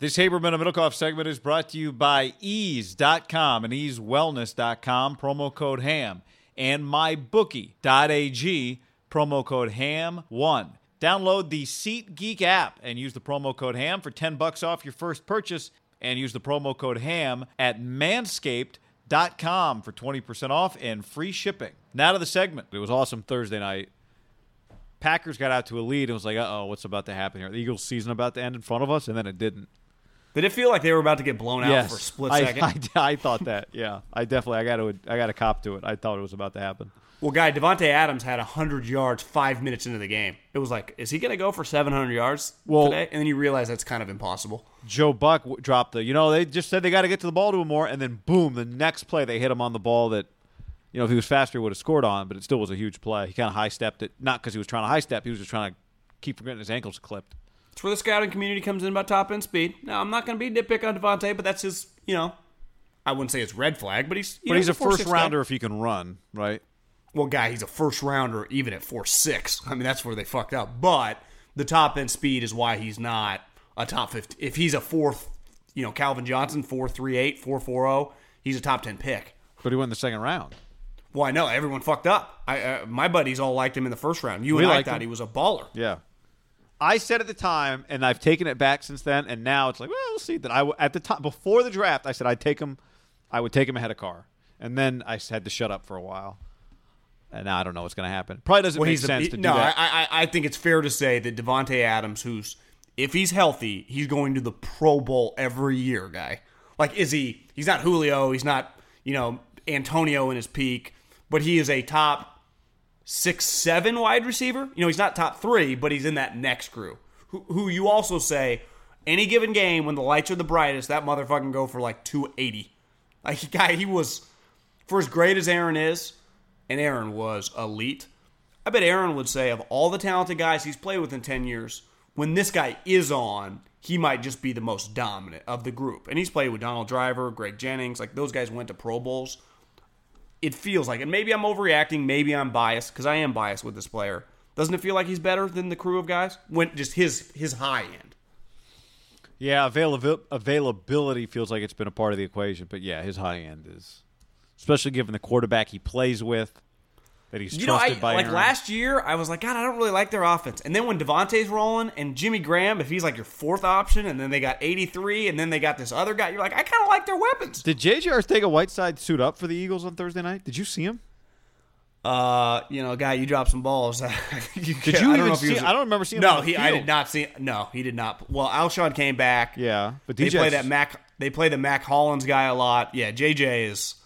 This Haberman and Middlekauff segment is brought to you by eaze.com and eazewellness.com, promo code HAM, and mybookie.ag, promo code HAM1. Download the SeatGeek app and use the promo code HAM for 10 bucks off your first purchase and use the promo code HAM at manscaped.com for 20% off and free shipping. Now to the segment. It was awesome Thursday night. Packers got out to a lead and was like, uh oh, what's about to happen here? The Eagles' season about to end in front of us, and then it didn't. Did it feel like they were about to get blown out for a split I- second? I, I, thought that. Yeah, I definitely. I got to. I got to cop to it. I thought it was about to happen. well, guy, Davante Adams had 100 yards five minutes into the game. It was like, is he going to go for 700 yards Well- today? And then you realize that's kind of impossible. Joe Buck w- dropped the. You know, they just said they got to get to the ball to him more, and then boom, the next play they hit him on the ball that, you know, if he was faster, he would have scored on, but it still was a huge play. He kind of high stepped it, not because he was trying to high step, he was just trying to keep from getting his ankles clipped. It's where the scouting community comes in about top end speed. Now, I'm not going to be nitpick on Davante, but that's his, you know, I wouldn't say it's red flag, but he's But know, he's a first six guy. rounder if he can run, right? Well, guy, he's a first rounder even at four six. I mean, that's where they fucked up. But the top end speed is why he's not a top fifty. If he's a fourth, you know, Calvin Johnson four three eight four four zero, he's a top ten pick. But he went in the second round. Well, I know everyone fucked up. I uh, my buddies all liked him in the first round. You We and I thought him. he was a baller. Yeah. I said at the time, and I've taken it back since then, and now it's like, well, we'll see. That I w- at the time before the draft, I said I'd take him, I would take him ahead of Carr, and then I had to shut up for a while, and now I don't know what's going to happen. Probably doesn't Well, make sense a, to do no. that. I, I I think it's fair to say that Davante Adams, who's if he's healthy, he's going to the Pro Bowl every year. Guy, like, is he? He's not Julio. He's not you know Antonio in his peak, but he is a top six, seven wide receiver. You know, he's not top three, but he's in that next crew. Who, who you also say any given game when the lights are the brightest, that motherfucking go for like two eighty. Like, guy, he was for as great as Aaron is, and Aaron was elite. I bet Aaron would say of all the talented guys he's played with in 10 years, when this guy is on, he might just be the most dominant of the group. And he's played with Donald Driver, Greg Jennings, like those guys went to Pro Bowls. It feels like, and maybe I'm overreacting, maybe I'm biased because I am biased with this player. Doesn't it feel like he's better than the crew of guys? When just his his high end. yeah, availabil- availability feels like it's been a part of the equation, but yeah, his high end is, especially given the quarterback he plays with, that he's You know, I, by. like Aaron. last year, I was like, God, I don't really like their offense. And then when Davante's rolling and Jimmy Graham, if he's like your fourth option, and then they got 83, and then they got this other guy, you're like, I kind of like their weapons. Did J.J. Arcega Whiteside suit up for the Eagles on Thursday night? Did you see him? Uh, you know, guy, you dropped some balls. you Did you even see? I don't remember seeing. him No, on the he. I did not see. No, he did not. Well, Alshon came back. Yeah, but they play that Mac. They play the Mack Hollins guy a lot. Yeah, JJ is.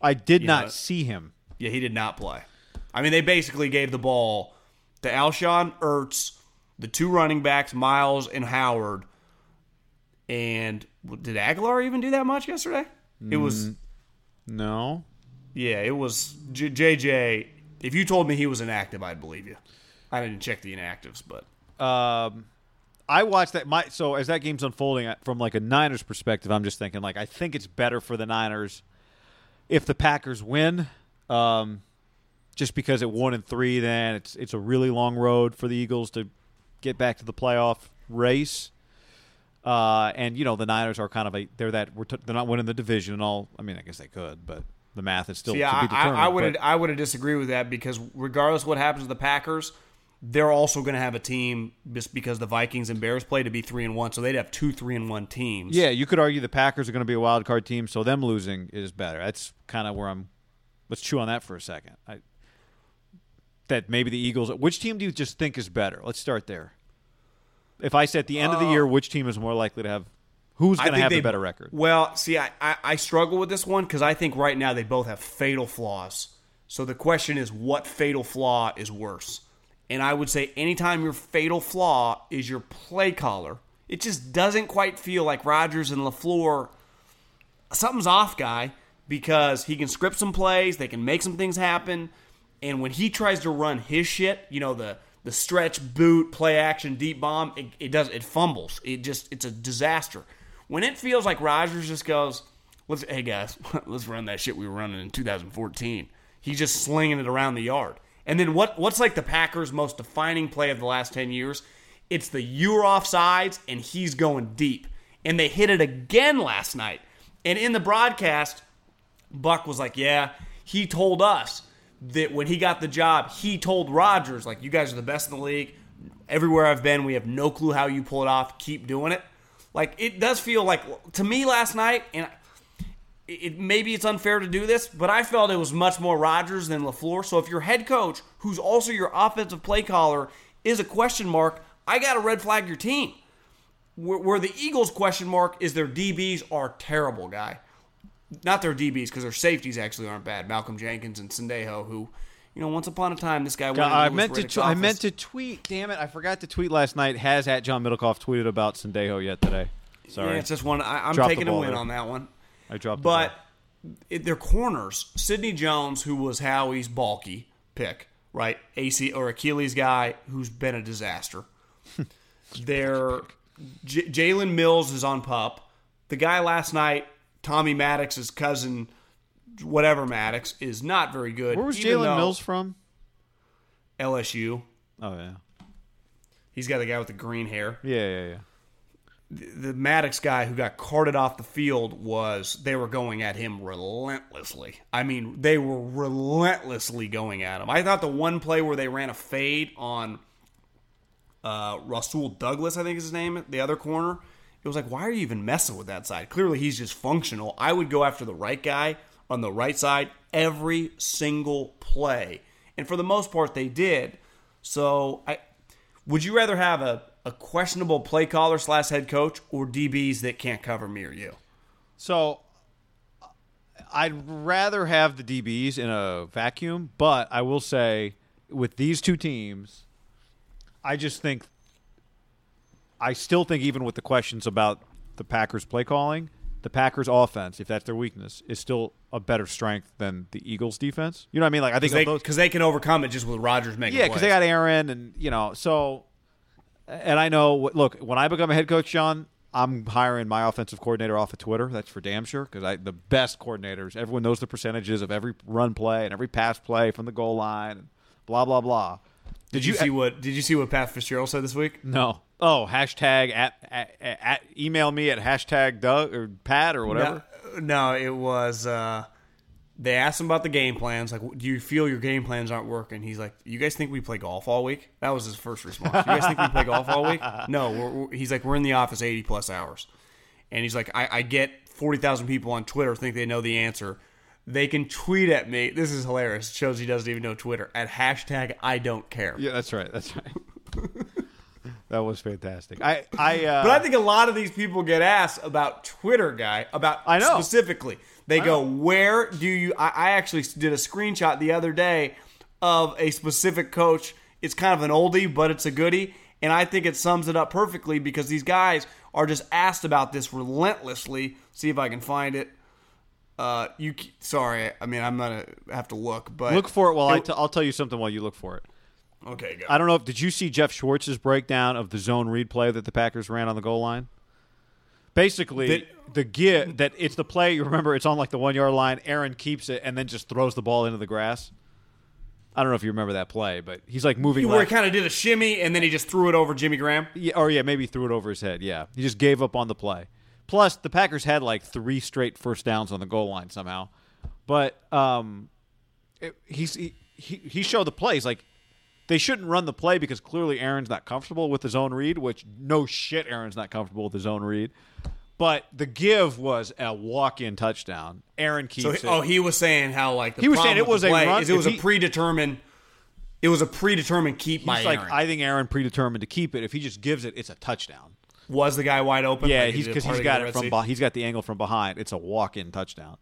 I did not know, see him. Yeah, he did not play. I mean, they basically gave the ball to Alshon Ertz, the two running backs, Miles and Howard. And did Agholor even do that much yesterday? It was. No, Yeah, it was J- JJ. If you told me he was inactive, I'd believe you. I didn't check the inactives, but um, I watched that. My so as that game's unfolding from like a Niners perspective, I'm just thinking like I think it's better for the Niners if the Packers win. Um, just because at one and three, then it's it's a really long road for the Eagles to get back to the playoff race. Uh, and you know the Niners are kind of a they're that we're t- they're not winning the division and all. I mean, I guess they could, but the math is still Yeah, I. Would I would disagree with that because regardless of what happens to the Packers, they're also going to have a team just because the Vikings and Bears play to be three and one, so they'd have two three and one teams. Yeah, you could argue the Packers are going to be a wild card team, so them losing is better. That's kind of where I'm. Let's chew on that for a second. I, that maybe the Eagles. Which team do you just think is better? Let's start there. If I said at the end of the year, which team is more likely to have? Who's Uh, going to have they- the better record? Well, see, I, I, I struggle with this one because I think right now they both have fatal flaws. So the question is, what fatal flaw is worse? And I would say anytime your fatal flaw is your play caller, it just doesn't quite feel like Rodgers and LaFleur. Something's off, guy, because he can script some plays, they can make some things happen. And when he tries to run his shit, you know, the the stretch boot, play action, deep bomb, it, it does it fumbles. It just it's a disaster. When it feels like Rodgers just goes, "Let's hey guys, let's run that shit we were running in 2014." He's just slinging it around the yard. And then what what's like the Packers' most defining play of the last 10 years? It's the you're off sides and he's going deep. And they hit it again last night. And in the broadcast, Buck was like, "Yeah, he told us that when he got the job, he told Rodgers like, you guys are the best in the league. Everywhere I've been, we have no clue how you pull it off. Keep doing it." Like it does feel like to me last night, and it, maybe it's unfair to do this, but I felt it was much more Rodgers than Lafleur. So if your head coach, who's also your offensive play caller, is a question mark, I got to red flag your team. Where, where the Eagles' question mark is their DBs are terrible, guy. Not their DBs because their safeties actually aren't bad. Malcolm Jenkins and Sendejo, who, you know, once upon a time this guy. went God, I meant to. T- I meant to tweet. Damn it! I forgot to tweet last night. Has at John Middlekauff tweeted about Sendejo yet today? Sorry, Yeah, it's just one. I, I'm Dropped taking a win there. on that one. I dropped. But ball. it, their corners, Sidney Jones, who was Howie's bulky pick, right? AC or Achilles guy, who's been a disaster. their J- Jalen Mills is on pup. The guy last night, Tommy Maddox's cousin, whatever Maddox, is not very good. where was Jalen Mills from? LSU. Oh yeah, He's got the guy with the green hair. yeah, yeah, yeah. the Maddox guy who got carted off the field was they were going at him relentlessly. I mean, they were relentlessly going at him. I thought the one play where they ran a fade on uh, Rasul Douglas, I think is his name, the other corner. It was like, why are you even messing with that side? Clearly, he's just functional. I would go after the right guy on the right side every single play, and for the most part, they did. So, I would you rather have a, a questionable play caller slash head coach or DBs that can't cover me or you? So I'd rather have the DBs in a vacuum, but I will say with these two teams, I just think I still think even with the questions about the Packers play calling, the Packers offense, if that's their weakness, is still a better strength than the Eagles defense. You know what I mean? Like I think Because they, can overcome it just with Rodgers making it. yeah, because they got Aaron, and you know, so. And I know. Look, when I become a head coach, John, I'm hiring my offensive coordinator off of Twitter. That's for damn sure. Because I the best coordinators. Everyone knows the percentages of every run play and every pass play from the goal line, and blah blah blah. Did you, see what? Did you see what Pat Fitzgerald said this week? No. Oh, hashtag at, at, at email me at hashtag Doug or Pat or whatever. No, no, it was. Uh, they asked him about the game plans. Like, do you feel your game plans aren't working? He's like, "You guys think we play golf all week?" That was his first response. You guys think we play golf all week? No. We're, we're, he's like, "We're in the office eighty plus hours," and he's like, "I, I get forty thousand people on Twitter think they know the answer." They can tweet at me. This is hilarious. Shows he doesn't even know Twitter at hashtag I don't care. Yeah, that's right. That's right. that was fantastic. I, I, uh, But I think a lot of these people get asked about Twitter guy about I know. specifically. They go, "Where do you?" I, I actually did a screenshot the other day of a specific coach. It's kind of an oldie, but it's a goodie, and I think it sums it up perfectly because these guys are just asked about this relentlessly. See if I can find it. Uh, you sorry, I mean I'm gonna have to look, but look for it while I t- I'll tell you something while you look for it. okay, go. I don't know if did you see Geoff Schwartz's breakdown of the zone read play that the Packers ran on the goal line? Basically, That- the give that it's the play. You remember, it's on like the one yard line. Aaron keeps it and then just throws the ball into the grass. I don't know if you remember that play, but he's like moving. where he kind of did a shimmy and then he just threw it over Jimmy Graham. Yeah, or yeah, maybe he threw it over his head. Yeah, he just gave up on the play. Plus, the Packers had like three straight first downs on the goal line somehow. But um, it, he's he, he he showed the plays like they shouldn't run the play because clearly Aaron's not comfortable with his own read. Which no shit, Aaron's not comfortable with his own read. But the give was a walk-in touchdown. Aaron keeps So, it. oh, he was saying how like the He was saying it was a run- is it was if a predetermined. It was a predetermined keep by He's like, Aaron. I think Aaron predetermined to keep it. If he just gives it, it's a touchdown. Was the guy wide open? Yeah, Like, he's because he's got it from behind. He's got the angle from behind. It's a walk-in touchdown.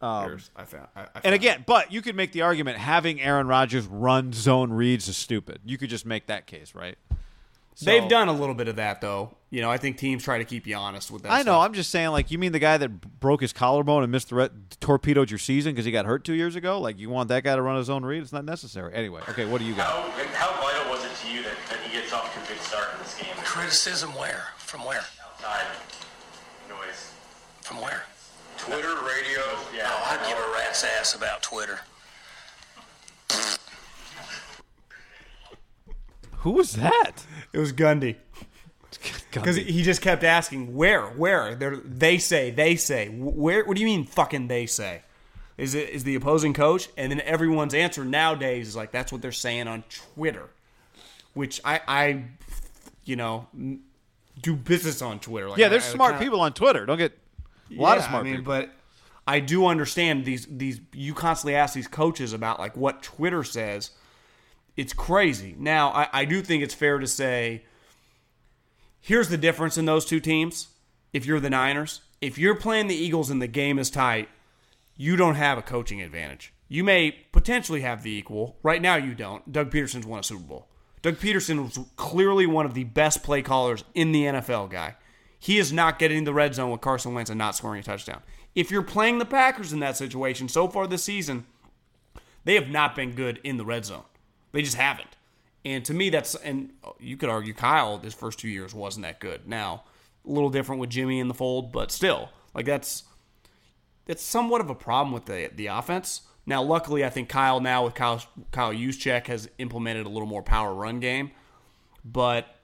Um, Here's- I found. I, I found And again, but you could make the argument having Aaron Rodgers run zone reads is stupid. You could just make that case, right? So- they've done a little bit of that though. You know, I think teams try to keep you honest with that. I know. stuff. I'm just saying, like, you mean the guy that broke his collarbone and missed the re- torpedoed your season because he got hurt two years ago? Like, you want that guy to run his own read? It's not necessary. Anyway, okay, what do you got? How, and how vital was it to you that, that he gets off to a good start in this game? Criticism where? From where? Outside noise. From where? Twitter, radio. Yeah. Oh, I'd give a rat's ass about Twitter. Who was that? it was Gundy because he just kept asking where, where. They're, they say, they say. Where? What do you mean, fucking? They say. Is it is the opposing coach? And then everyone's answer nowadays is like that's what they're saying on Twitter, which I, I, you know, do business on Twitter. Like, yeah, there's I smart kinda- people on Twitter. Don't get a lot of smart I mean, people. But I do understand these these you constantly ask these coaches about like what Twitter says. It's crazy. Now, I, I do think it's fair to say here's the difference in those two teams. If you're the Niners, if you're playing the Eagles and the game is tight, you don't have a coaching advantage. You may potentially have the equal. Right now, you don't. Doug Pederson's won a Super Bowl. Doug Peterson was clearly one of the best play callers in the NFL, guy. He is not getting in the red zone with Carson Wentz and not scoring a touchdown. If you're playing the Packers in that situation so far this season, they have not been good in the red zone. They just haven't. And to me, that's and you could argue Kyle his first two years wasn't that good. Now, a little different with Jimmy in the fold, but still, like that's that's somewhat of a problem with the the offense. Now, luckily, I think Kyle now with Kyle Kyle has implemented a little more power run game, but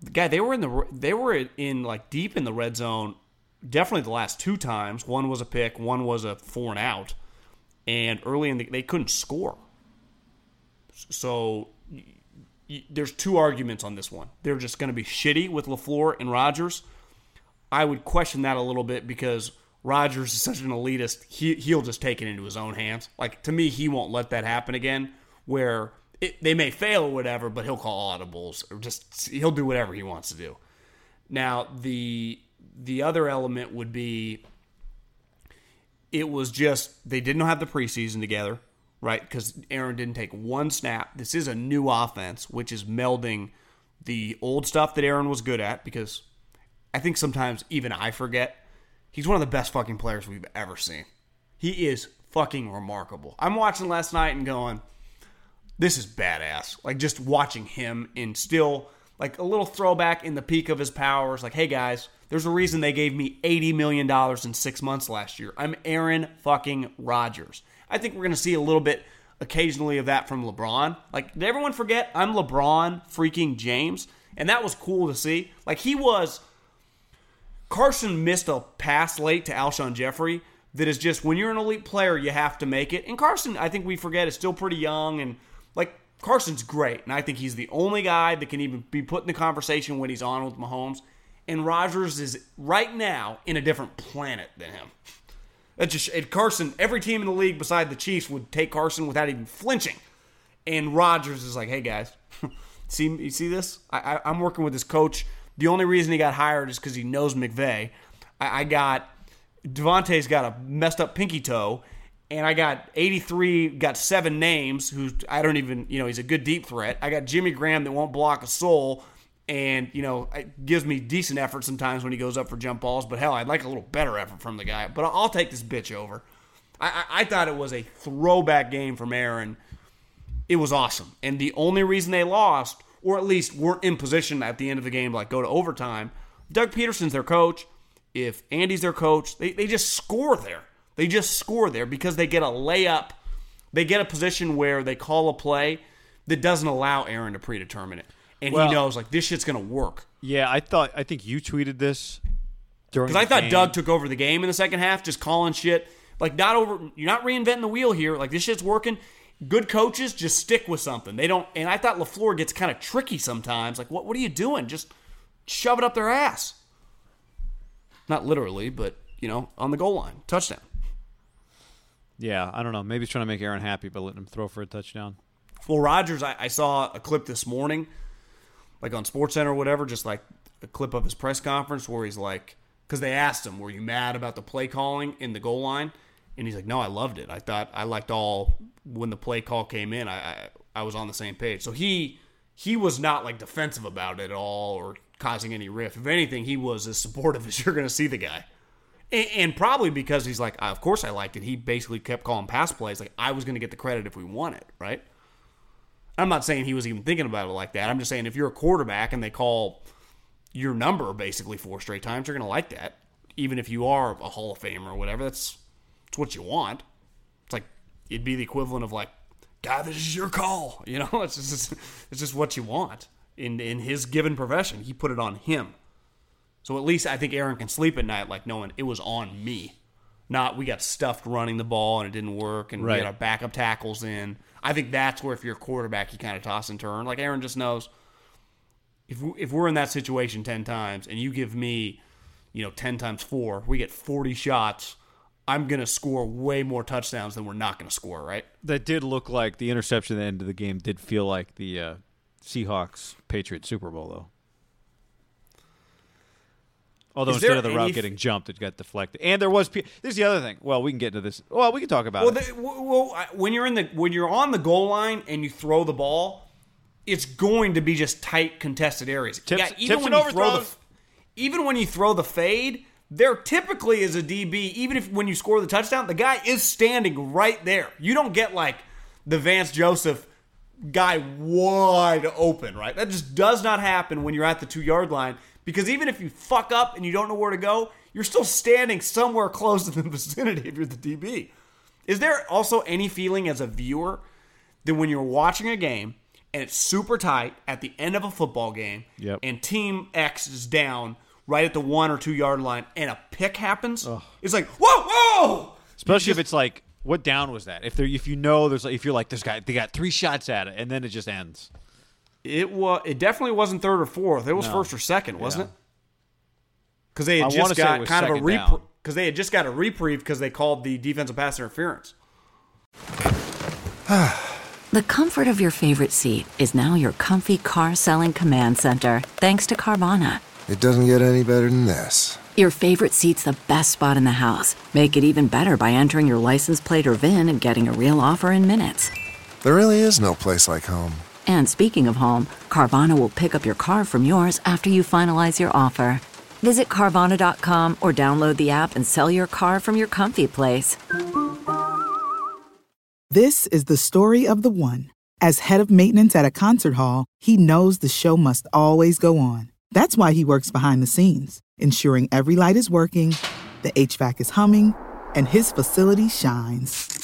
the guy they were in the they were in like deep in the red zone. Definitely the last two times. One was a pick, one was a four and out, and early in the they couldn't score. So y- y- there's two arguments on this one. They're just going to be shitty with Lafleur and Rodgers. I would question that a little bit because Rodgers is such an elitist. He he'll just take it into his own hands. Like to me, he won't let that happen again. Where it, they may fail or whatever, but he'll call audibles or just he'll do whatever he wants to do. Now the the other element would be it was just they didn't have the preseason together, right? Because Aaron didn't take one snap. This is a new offense, which is melding the old stuff that Aaron was good at. Because I think sometimes even I forget he's one of the best fucking players we've ever seen. He is fucking remarkable. I'm watching last night and going, this is badass. Like just watching him in still like a little throwback in the peak of his powers. Like, hey guys, there's a reason they gave me eighty million dollars in six months last year. I'm Aaron fucking Rodgers. I think we're gonna see a little bit occasionally of that from LeBron. Like, did everyone forget I'm LeBron freaking James? And that was cool to see. Like he was Carson missed a pass late to Alshon Jeffery that is just when you're an elite player, you have to make it. And Carson, I think we forget, is still pretty young and like Carson's great, and I think he's the only guy that can even be put in the conversation when he's on with Mahomes. And Rodgers is right now in a different planet than him. That just and Carson. Every team in the league beside the Chiefs would take Carson without even flinching. And Rodgers is like, "Hey guys, see you see this? I, I, I'm working with this coach. The only reason he got hired is because he knows McVay. I, I got Davante's got a messed up pinky toe, and I got 83, got seven names. Who I don't even, you know, he's a good deep threat. I got Jimmy Graham that won't block a soul, and you know, it gives me decent effort sometimes when he goes up for jump balls. But hell, I'd like a little better effort from the guy. But I'll take this bitch over. I, I, I thought it was a throwback game from Aaron. It was awesome, and the only reason they lost, or at least weren't in position at the end of the game, like go to overtime. Doug Pederson's their coach if Andy's their coach, they, they just score there. They just score there because they get a layup. They get a position where they call a play that doesn't allow Aaron to predetermine it. And Well- he knows, like, this shit's going to work. Yeah, I thought. I think you tweeted this during. Because I thought game. Doug took over the game in the second half, just calling shit. Like, not over, you're not reinventing the wheel here. Like, this shit's working. Good coaches just stick with something. They don't, and I thought LaFleur gets kind of tricky sometimes. Like, what, what are you doing? Just shove it up their ass. Not literally, but, you know, on the goal line. Touchdown. Yeah, I don't know. Maybe he's trying to make Aaron happy by letting him throw for a touchdown. Well, Rodgers, I, I saw a clip this morning, like on SportsCenter or whatever, just like a clip of his press conference where he's like, because they asked him, "Were you mad about the play calling in the goal line?" And he's like, "No, I loved it. I thought I liked all when the play call came in. I I, I was on the same page." So he he was not like defensive about it at all or causing any rift. If anything, he was as supportive as you're going to see the guy. And, and probably because he's like, of course I liked it. He basically kept calling pass plays. Like I was going to get the credit if we won it, right? I'm not saying he was even thinking about it like that. I'm just saying if you're a quarterback and they call your number basically four straight times, you're going to like that. Even if you are a Hall of Famer or whatever, that's, that's what you want. It's like, it'd be the equivalent of like, God, this is your call. You know, it's just, it's just what you want in, in his given profession. He put it on him. So at least I think Aaron can sleep at night like knowing it was on me. Not we got stuffed running the ball and it didn't work and Right. we got our backup tackles in. I think that's where if you're a quarterback, you kind of toss and turn. Like Aaron just knows if if we're in that situation 10 times and you give me, you know, 10 times 4, we get 40 shots, I'm going to score way more touchdowns than we're not going to score, right? That did look like the interception at the end of the game. Did feel like the uh, Seahawks Patriots Super Bowl though. Although Is instead of the route any- getting jumped, it got deflected. And there was. P- this is the other thing. Well, we can get into this. Well, we can talk about Well, it. the, well, when you're in the when you're on the goal line and you throw the ball, it's going to be just tight contested areas. Tips- yeah, even when you throw the even when you throw the fade, there typically is a DB. Even if when you score the touchdown, the guy is standing right there. You don't get like the Vance Joseph guy wide open, right? That just does not happen when you're at the two yard line because even if you fuck up and you don't know where to go, you're still standing somewhere close to the vicinity if you're the DB. Is there also any feeling as a viewer that when you're watching a game and it's super tight at the end of a football game Yep. and team X is down right at the one or two yard line and a pick happens, it's like, whoa, whoa! Especially if it's like, what down was that? If there, if you know, there's if you're like, this guy, they got three shots at it, and then it just ends. It was. It definitely wasn't third or fourth. It was No. first or second, wasn't Yeah. it? Because they had I just got kind of a second reprieve. Because they had just got a reprieve because they called the defensive pass interference. The comfort of your favorite seat is now your comfy car selling command center, thanks to Carvana. It doesn't get any better than this. Your favorite seat's the best spot in the house. Make it even better by entering your license plate or VIN and getting a real offer in minutes. There really is no place like home. And speaking of home, Carvana will pick up your car from yours after you finalize your offer. Visit Carvana.com or download the app and sell your car from your comfy place. This is the story of the one. As head of maintenance at a concert hall, he knows the show must always go on. That's why he works behind the scenes, ensuring every light is working, the HVAC is humming, and his facility shines.